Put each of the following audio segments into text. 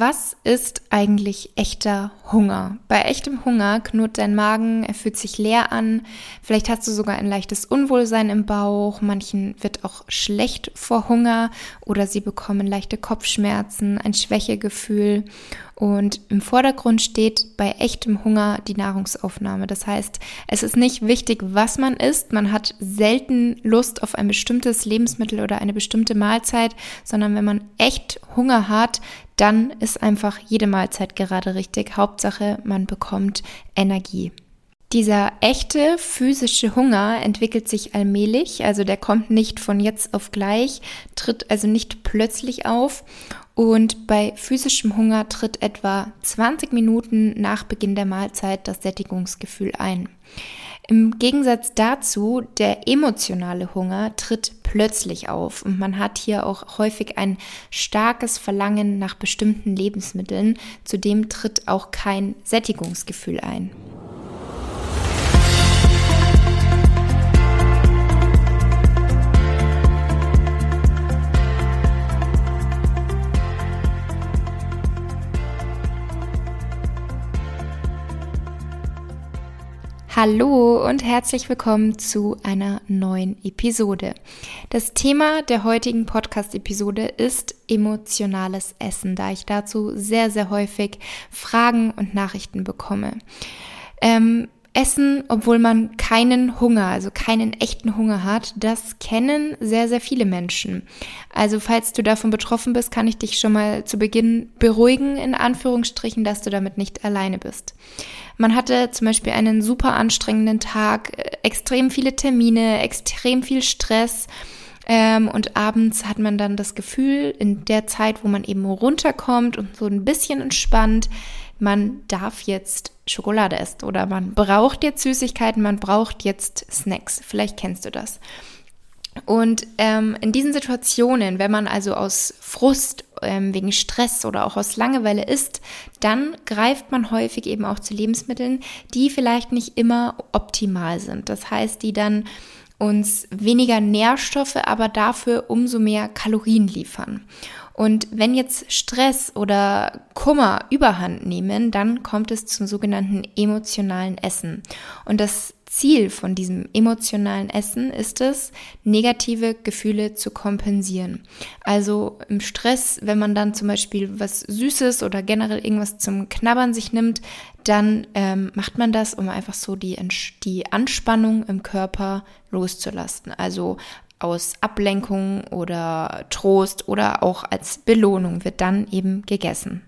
Was ist eigentlich echter Hunger? Bei echtem Hunger knurrt dein Magen, er fühlt sich leer an, vielleicht hast du sogar ein leichtes Unwohlsein im Bauch, manchen wird auch schlecht vor Hunger oder sie bekommen leichte Kopfschmerzen, ein Schwächegefühl und im Vordergrund steht bei echtem Hunger die Nahrungsaufnahme. Das heißt, es ist nicht wichtig, was man isst. Man hat selten Lust auf ein bestimmtes Lebensmittel oder eine bestimmte Mahlzeit, sondern wenn man echt Hunger hat, dann ist einfach jede Mahlzeit gerade richtig. Hauptsache, man bekommt Energie. Dieser echte physische Hunger entwickelt sich allmählich, also der kommt nicht von jetzt auf gleich, tritt also nicht plötzlich auf und bei physischem Hunger tritt etwa 20 Minuten nach Beginn der Mahlzeit das Sättigungsgefühl ein. Im Gegensatz dazu, der emotionale Hunger tritt plötzlich auf und man hat hier auch häufig ein starkes Verlangen nach bestimmten Lebensmitteln. Zudem tritt auch kein Sättigungsgefühl ein. Hallo und herzlich willkommen zu einer neuen Episode. Das Thema der heutigen Podcast-Episode ist emotionales Essen, da ich dazu sehr, sehr häufig Fragen und Nachrichten bekomme. Ähm, Essen, obwohl man keinen Hunger, also keinen echten Hunger hat, das kennen sehr, sehr viele Menschen. Also falls du davon betroffen bist, kann ich dich schon mal zu Beginn beruhigen, in Anführungsstrichen, dass du damit nicht alleine bist. Man hatte zum Beispiel einen super anstrengenden Tag, äh, extrem viele Termine, extrem viel Stress. Ähm, und abends hat man dann das Gefühl, in der Zeit, wo man eben runterkommt und so ein bisschen entspannt, man darf jetzt Schokolade essen oder man braucht jetzt Süßigkeiten, man braucht jetzt Snacks. Vielleicht kennst du das. Und ähm, in diesen Situationen, wenn man also aus Frust, ähm, wegen Stress oder auch aus Langeweile isst, dann greift man häufig eben auch zu Lebensmitteln, die vielleicht nicht immer optimal sind. Das heißt, die dann uns weniger Nährstoffe, aber dafür umso mehr Kalorien liefern. Und wenn jetzt Stress oder Kummer überhand nehmen, dann kommt es zum sogenannten emotionalen Essen. Und das Ziel von diesem emotionalen Essen ist es, negative Gefühle zu kompensieren. Also im Stress, wenn man dann zum Beispiel was Süßes oder generell irgendwas zum Knabbern sich nimmt, dann ähm, macht man das, um einfach so die, die Anspannung im Körper loszulassen. Also aus Ablenkung oder Trost oder auch als Belohnung wird dann eben gegessen.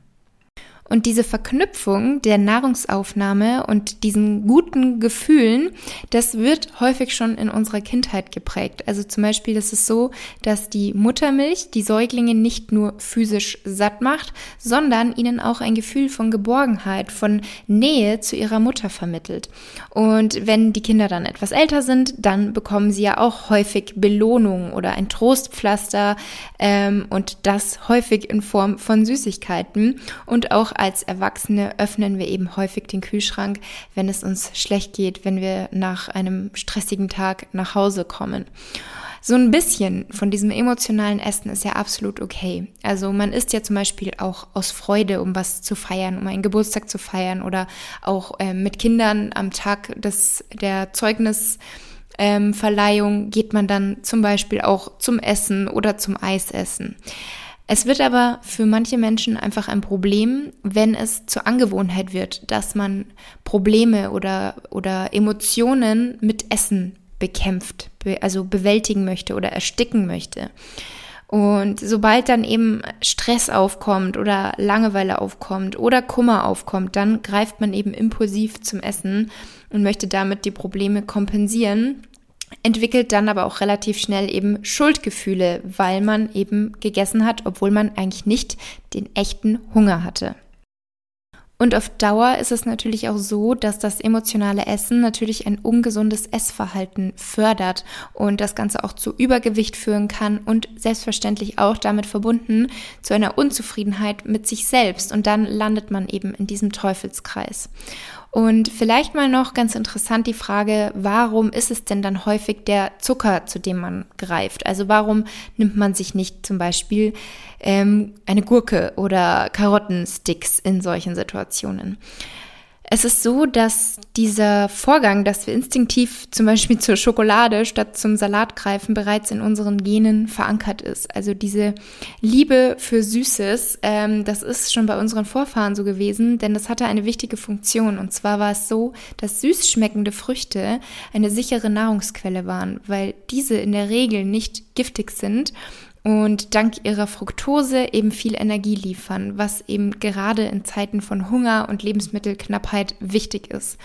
Und diese Verknüpfung der Nahrungsaufnahme und diesen guten Gefühlen, das wird häufig schon in unserer Kindheit geprägt. Also zum Beispiel ist es so, dass die Muttermilch die Säuglinge nicht nur physisch satt macht, sondern ihnen auch ein Gefühl von Geborgenheit, von Nähe zu ihrer Mutter vermittelt. Und wenn die Kinder dann etwas älter sind, dann bekommen sie ja auch häufig Belohnung oder ein Trostpflaster ähm, und das häufig in Form von Süßigkeiten und auch als Erwachsene öffnen wir eben häufig den Kühlschrank, wenn es uns schlecht geht, wenn wir nach einem stressigen Tag nach Hause kommen. So ein bisschen von diesem emotionalen Essen ist ja absolut okay. Also man isst ja zum Beispiel auch aus Freude, um was zu feiern, um einen Geburtstag zu feiern oder auch äh, mit Kindern am Tag des, der Zeugnisverleihung ähm, geht man dann zum Beispiel auch zum Essen oder zum Eisessen. Es wird aber für manche Menschen einfach ein Problem, wenn es zur Angewohnheit wird, dass man Probleme oder, oder Emotionen mit Essen bekämpft, also bewältigen möchte oder ersticken möchte. Und sobald dann eben Stress aufkommt oder Langeweile aufkommt oder Kummer aufkommt, dann greift man eben impulsiv zum Essen und möchte damit die Probleme kompensieren entwickelt dann aber auch relativ schnell eben Schuldgefühle, weil man eben gegessen hat, obwohl man eigentlich nicht den echten Hunger hatte. Und auf Dauer ist es natürlich auch so, dass das emotionale Essen natürlich ein ungesundes Essverhalten fördert und das Ganze auch zu Übergewicht führen kann und selbstverständlich auch damit verbunden zu einer Unzufriedenheit mit sich selbst. Und dann landet man eben in diesem Teufelskreis. Und vielleicht mal noch ganz interessant die Frage, warum ist es denn dann häufig der Zucker, zu dem man greift? Also warum nimmt man sich nicht zum Beispiel ähm, eine Gurke oder Karottensticks in solchen Situationen? Es ist so, dass dieser Vorgang, dass wir instinktiv zum Beispiel zur Schokolade statt zum Salat greifen, bereits in unseren Genen verankert ist. Also diese Liebe für Süßes, ähm, das ist schon bei unseren Vorfahren so gewesen, denn das hatte eine wichtige Funktion. Und zwar war es so, dass süß schmeckende Früchte eine sichere Nahrungsquelle waren, weil diese in der Regel nicht giftig sind und dank ihrer Fructose eben viel Energie liefern, was eben gerade in Zeiten von Hunger und Lebensmittelknappheit wichtig ist.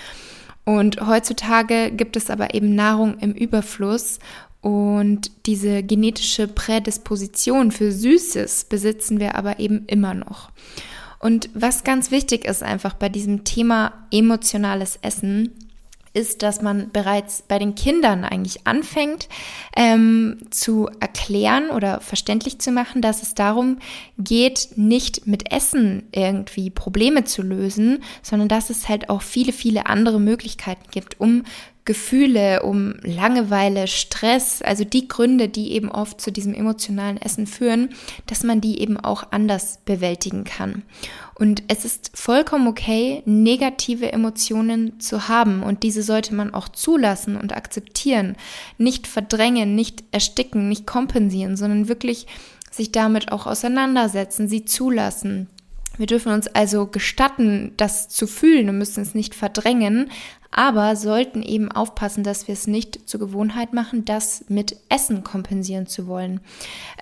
Und heutzutage gibt es aber eben Nahrung im Überfluss und diese genetische Prädisposition für Süßes besitzen wir aber eben immer noch. Und was ganz wichtig ist einfach bei diesem Thema emotionales Essen, ist, dass man bereits bei den Kindern eigentlich anfängt ähm, zu erklären oder verständlich zu machen, dass es darum geht, nicht mit Essen irgendwie Probleme zu lösen, sondern dass es halt auch viele, viele andere Möglichkeiten gibt, um Gefühle, um Langeweile, Stress, also die Gründe, die eben oft zu diesem emotionalen Essen führen, dass man die eben auch anders bewältigen kann. Und es ist vollkommen okay, negative Emotionen zu haben und diese sollte man auch zulassen und akzeptieren, nicht verdrängen, nicht ersticken, nicht kompensieren, sondern wirklich sich damit auch auseinandersetzen, sie zulassen. Wir dürfen uns also gestatten, das zu fühlen und müssen es nicht verdrängen, aber sollten eben aufpassen, dass wir es nicht zur Gewohnheit machen, das mit Essen kompensieren zu wollen.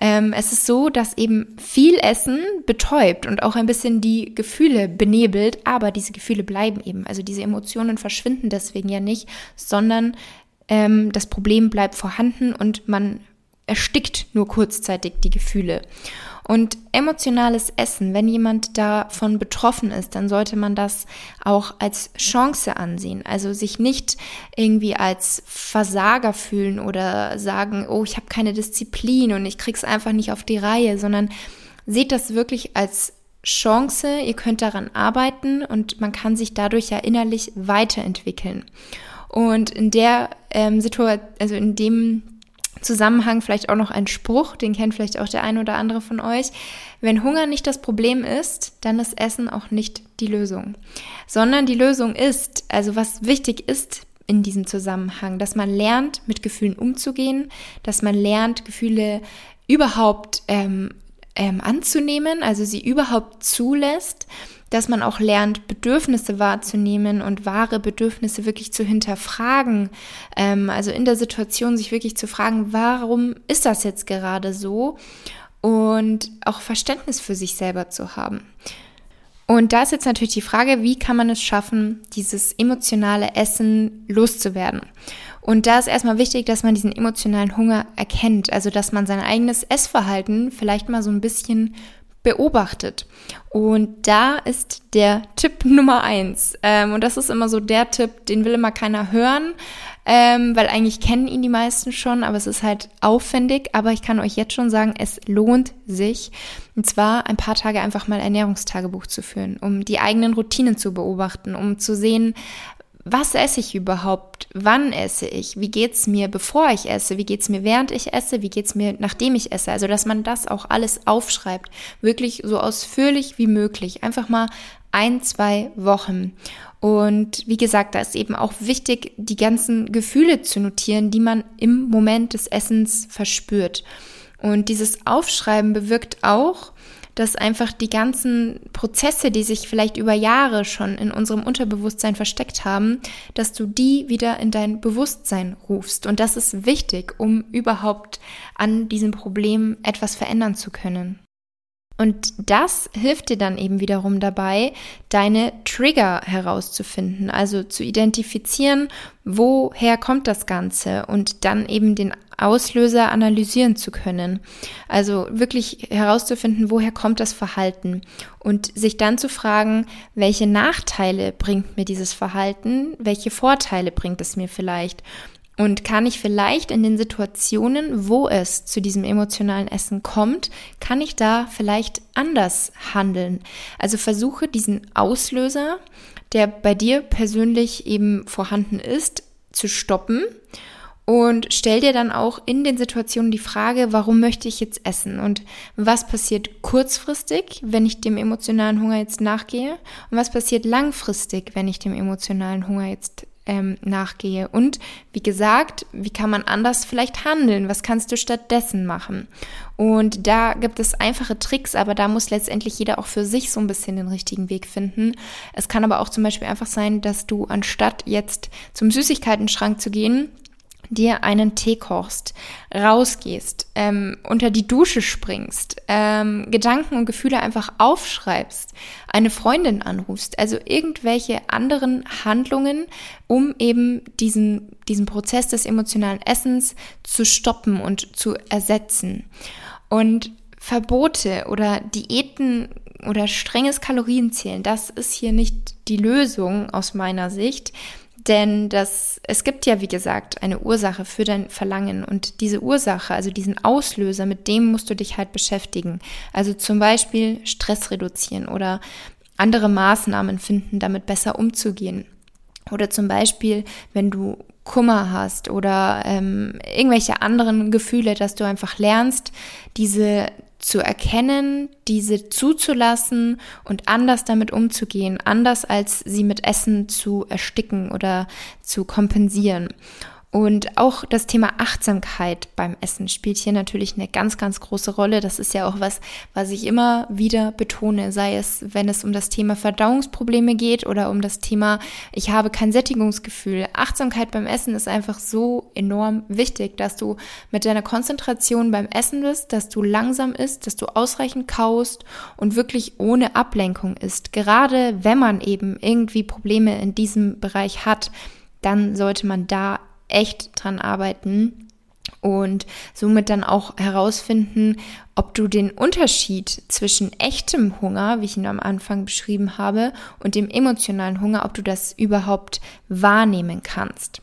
Ähm, es ist so, dass eben viel Essen betäubt und auch ein bisschen die Gefühle benebelt, aber diese Gefühle bleiben eben. Also diese Emotionen verschwinden deswegen ja nicht, sondern ähm, das Problem bleibt vorhanden und man erstickt nur kurzzeitig die Gefühle. Und emotionales Essen, wenn jemand davon betroffen ist, dann sollte man das auch als Chance ansehen. Also sich nicht irgendwie als Versager fühlen oder sagen, oh, ich habe keine Disziplin und ich krieg's einfach nicht auf die Reihe, sondern seht das wirklich als Chance, ihr könnt daran arbeiten und man kann sich dadurch ja innerlich weiterentwickeln. Und in der ähm, Situation, also in dem Zusammenhang vielleicht auch noch ein Spruch, den kennt vielleicht auch der eine oder andere von euch. Wenn Hunger nicht das Problem ist, dann ist Essen auch nicht die Lösung. Sondern die Lösung ist, also was wichtig ist in diesem Zusammenhang, dass man lernt, mit Gefühlen umzugehen, dass man lernt, Gefühle überhaupt ähm, ähm, anzunehmen, also sie überhaupt zulässt dass man auch lernt, Bedürfnisse wahrzunehmen und wahre Bedürfnisse wirklich zu hinterfragen. Ähm, also in der Situation sich wirklich zu fragen, warum ist das jetzt gerade so? Und auch Verständnis für sich selber zu haben. Und da ist jetzt natürlich die Frage, wie kann man es schaffen, dieses emotionale Essen loszuwerden? Und da ist erstmal wichtig, dass man diesen emotionalen Hunger erkennt, also dass man sein eigenes Essverhalten vielleicht mal so ein bisschen beobachtet. Und da ist der Tipp Nummer eins. Ähm, und das ist immer so der Tipp, den will immer keiner hören, ähm, weil eigentlich kennen ihn die meisten schon, aber es ist halt aufwendig. Aber ich kann euch jetzt schon sagen, es lohnt sich. Und zwar ein paar Tage einfach mal Ernährungstagebuch zu führen, um die eigenen Routinen zu beobachten, um zu sehen, was esse ich überhaupt? Wann esse ich? Wie geht's mir, bevor ich esse? Wie geht's mir, während ich esse? Wie geht's mir, nachdem ich esse? Also, dass man das auch alles aufschreibt. Wirklich so ausführlich wie möglich. Einfach mal ein, zwei Wochen. Und wie gesagt, da ist eben auch wichtig, die ganzen Gefühle zu notieren, die man im Moment des Essens verspürt. Und dieses Aufschreiben bewirkt auch, dass einfach die ganzen Prozesse, die sich vielleicht über Jahre schon in unserem Unterbewusstsein versteckt haben, dass du die wieder in dein Bewusstsein rufst. Und das ist wichtig, um überhaupt an diesem Problem etwas verändern zu können. Und das hilft dir dann eben wiederum dabei, deine Trigger herauszufinden, also zu identifizieren, woher kommt das Ganze und dann eben den Auslöser analysieren zu können. Also wirklich herauszufinden, woher kommt das Verhalten. Und sich dann zu fragen, welche Nachteile bringt mir dieses Verhalten, welche Vorteile bringt es mir vielleicht Und kann ich vielleicht in den Situationen, wo es zu diesem emotionalen Essen kommt, kann ich da vielleicht anders handeln? Also versuche diesen Auslöser, der bei dir persönlich eben vorhanden ist, zu stoppen. Und stell dir dann auch in den Situationen die Frage, warum möchte ich jetzt essen? Und was passiert kurzfristig, wenn ich dem emotionalen Hunger jetzt nachgehe? Und was passiert langfristig, wenn ich dem emotionalen Hunger jetzt ähm, nachgehe. Und wie gesagt, wie kann man anders vielleicht handeln? Was kannst du stattdessen machen? Und da gibt es einfache Tricks, aber da muss letztendlich jeder auch für sich so ein bisschen den richtigen Weg finden. Es kann aber auch zum Beispiel einfach sein, dass du anstatt jetzt zum Süßigkeitenschrank zu gehen, dir einen Tee kochst, rausgehst, ähm, unter die Dusche springst, ähm, Gedanken und Gefühle einfach aufschreibst, eine Freundin anrufst, also irgendwelche anderen Handlungen, um eben diesen, diesen Prozess des emotionalen Essens zu stoppen und zu ersetzen. Und Verbote oder Diäten oder strenges Kalorienzählen, das ist hier nicht die Lösung aus meiner Sicht. Denn das, es gibt ja, wie gesagt, eine Ursache für dein Verlangen und diese Ursache, also diesen Auslöser, mit dem musst du dich halt beschäftigen. Also zum Beispiel Stress reduzieren oder andere Maßnahmen finden, damit besser umzugehen. Oder zum Beispiel, wenn du Kummer hast oder ähm, irgendwelche anderen Gefühle, dass du einfach lernst, diese zu erkennen, diese zuzulassen und anders damit umzugehen, anders als sie mit Essen zu ersticken oder zu kompensieren. Und auch das Thema Achtsamkeit beim Essen spielt hier natürlich eine ganz, ganz große Rolle. Das ist ja auch was, was ich immer wieder betone, sei es, wenn es um das Thema Verdauungsprobleme geht oder um das Thema, ich habe kein Sättigungsgefühl. Achtsamkeit beim Essen ist einfach so enorm wichtig, dass du mit deiner Konzentration beim Essen bist, dass du langsam isst, dass du ausreichend kaust und wirklich ohne Ablenkung isst. Gerade wenn man eben irgendwie Probleme in diesem Bereich hat, dann sollte man da echt dran arbeiten und somit dann auch herausfinden, ob du den Unterschied zwischen echtem Hunger, wie ich ihn am Anfang beschrieben habe, und dem emotionalen Hunger, ob du das überhaupt wahrnehmen kannst.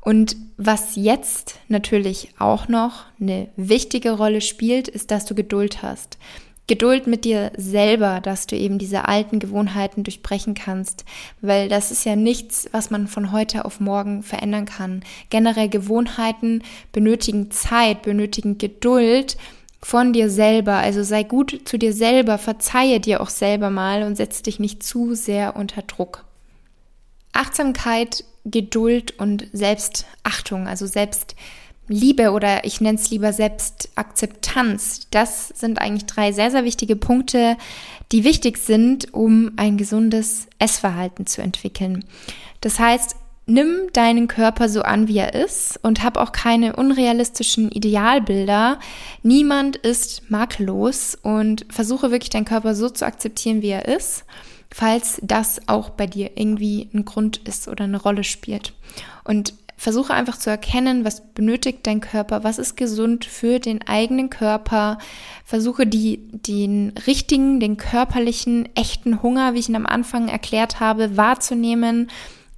Und was jetzt natürlich auch noch eine wichtige Rolle spielt, ist, dass du Geduld hast. Geduld mit dir selber, dass du eben diese alten Gewohnheiten durchbrechen kannst, weil das ist ja nichts, was man von heute auf morgen verändern kann. Generell Gewohnheiten benötigen Zeit, benötigen Geduld von dir selber. Also sei gut zu dir selber, verzeihe dir auch selber mal und setz dich nicht zu sehr unter Druck. Achtsamkeit, Geduld und Selbstachtung, also Selbst Liebe oder ich nenne es lieber Selbstakzeptanz, das sind eigentlich drei sehr, sehr wichtige Punkte, die wichtig sind, um ein gesundes Essverhalten zu entwickeln. Das heißt, nimm deinen Körper so an, wie er ist und hab auch keine unrealistischen Idealbilder. Niemand ist makellos und versuche wirklich deinen Körper so zu akzeptieren, wie er ist, falls das auch bei dir irgendwie ein Grund ist oder eine Rolle spielt. Und Versuche einfach zu erkennen, was benötigt dein Körper, was ist gesund für den eigenen Körper. Versuche die, den richtigen, den körperlichen, echten Hunger, wie ich ihn am Anfang erklärt habe, wahrzunehmen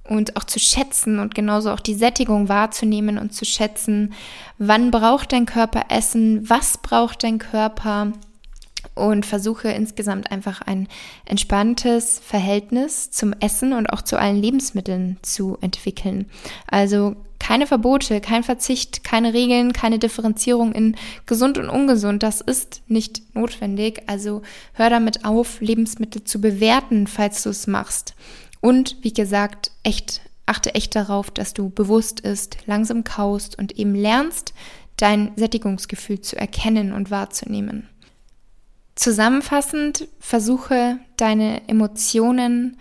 und auch zu schätzen und genauso auch die Sättigung wahrzunehmen und zu schätzen. Wann braucht dein Körper Essen? Was braucht dein Körper? Und versuche insgesamt einfach ein entspanntes Verhältnis zum Essen und auch zu allen Lebensmitteln zu entwickeln. Also keine Verbote, kein Verzicht, keine Regeln, keine Differenzierung in gesund und ungesund. Das ist nicht notwendig. Also hör damit auf, Lebensmittel zu bewerten, falls du es machst. Und wie gesagt, echt, achte echt darauf, dass du bewusst isst, langsam kaust und eben lernst, dein Sättigungsgefühl zu erkennen und wahrzunehmen. Zusammenfassend versuche deine Emotionen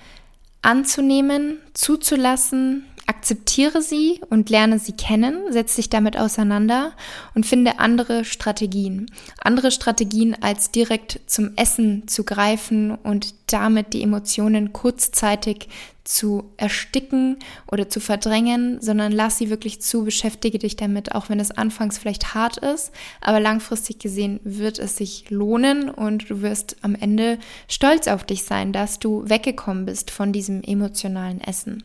anzunehmen, zuzulassen, akzeptiere sie und lerne sie kennen, setz dich damit auseinander und finde andere Strategien. Andere Strategien als direkt zum Essen zu greifen und damit die Emotionen kurzzeitig zu ersticken oder zu verdrängen, sondern lass sie wirklich zu, beschäftige dich damit, auch wenn es anfangs vielleicht hart ist, aber langfristig gesehen wird es sich lohnen und du wirst am Ende stolz auf dich sein, dass du weggekommen bist von diesem emotionalen Essen.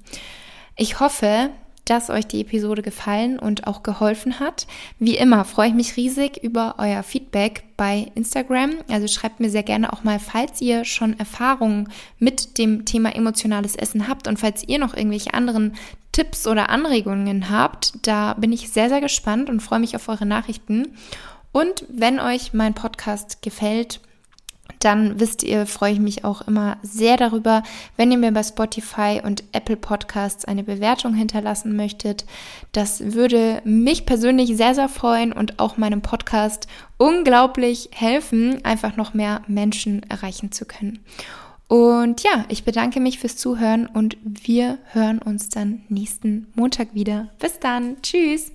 Ich hoffe, dass euch die Episode gefallen und auch geholfen hat. Wie immer freue ich mich riesig über euer Feedback bei Instagram. Also schreibt mir sehr gerne auch mal, falls ihr schon Erfahrungen mit dem Thema emotionales Essen habt und falls ihr noch irgendwelche anderen Tipps oder Anregungen habt. Da bin ich sehr, sehr gespannt und freue mich auf eure Nachrichten. Und wenn euch mein Podcast gefällt, dann wisst ihr, freue ich mich auch immer sehr darüber, wenn ihr mir bei Spotify und Apple Podcasts eine Bewertung hinterlassen möchtet. Das würde mich persönlich sehr, sehr freuen und auch meinem Podcast unglaublich helfen, einfach noch mehr Menschen erreichen zu können. Und ja, ich bedanke mich fürs Zuhören und wir hören uns dann nächsten Montag wieder. Bis dann. Tschüss.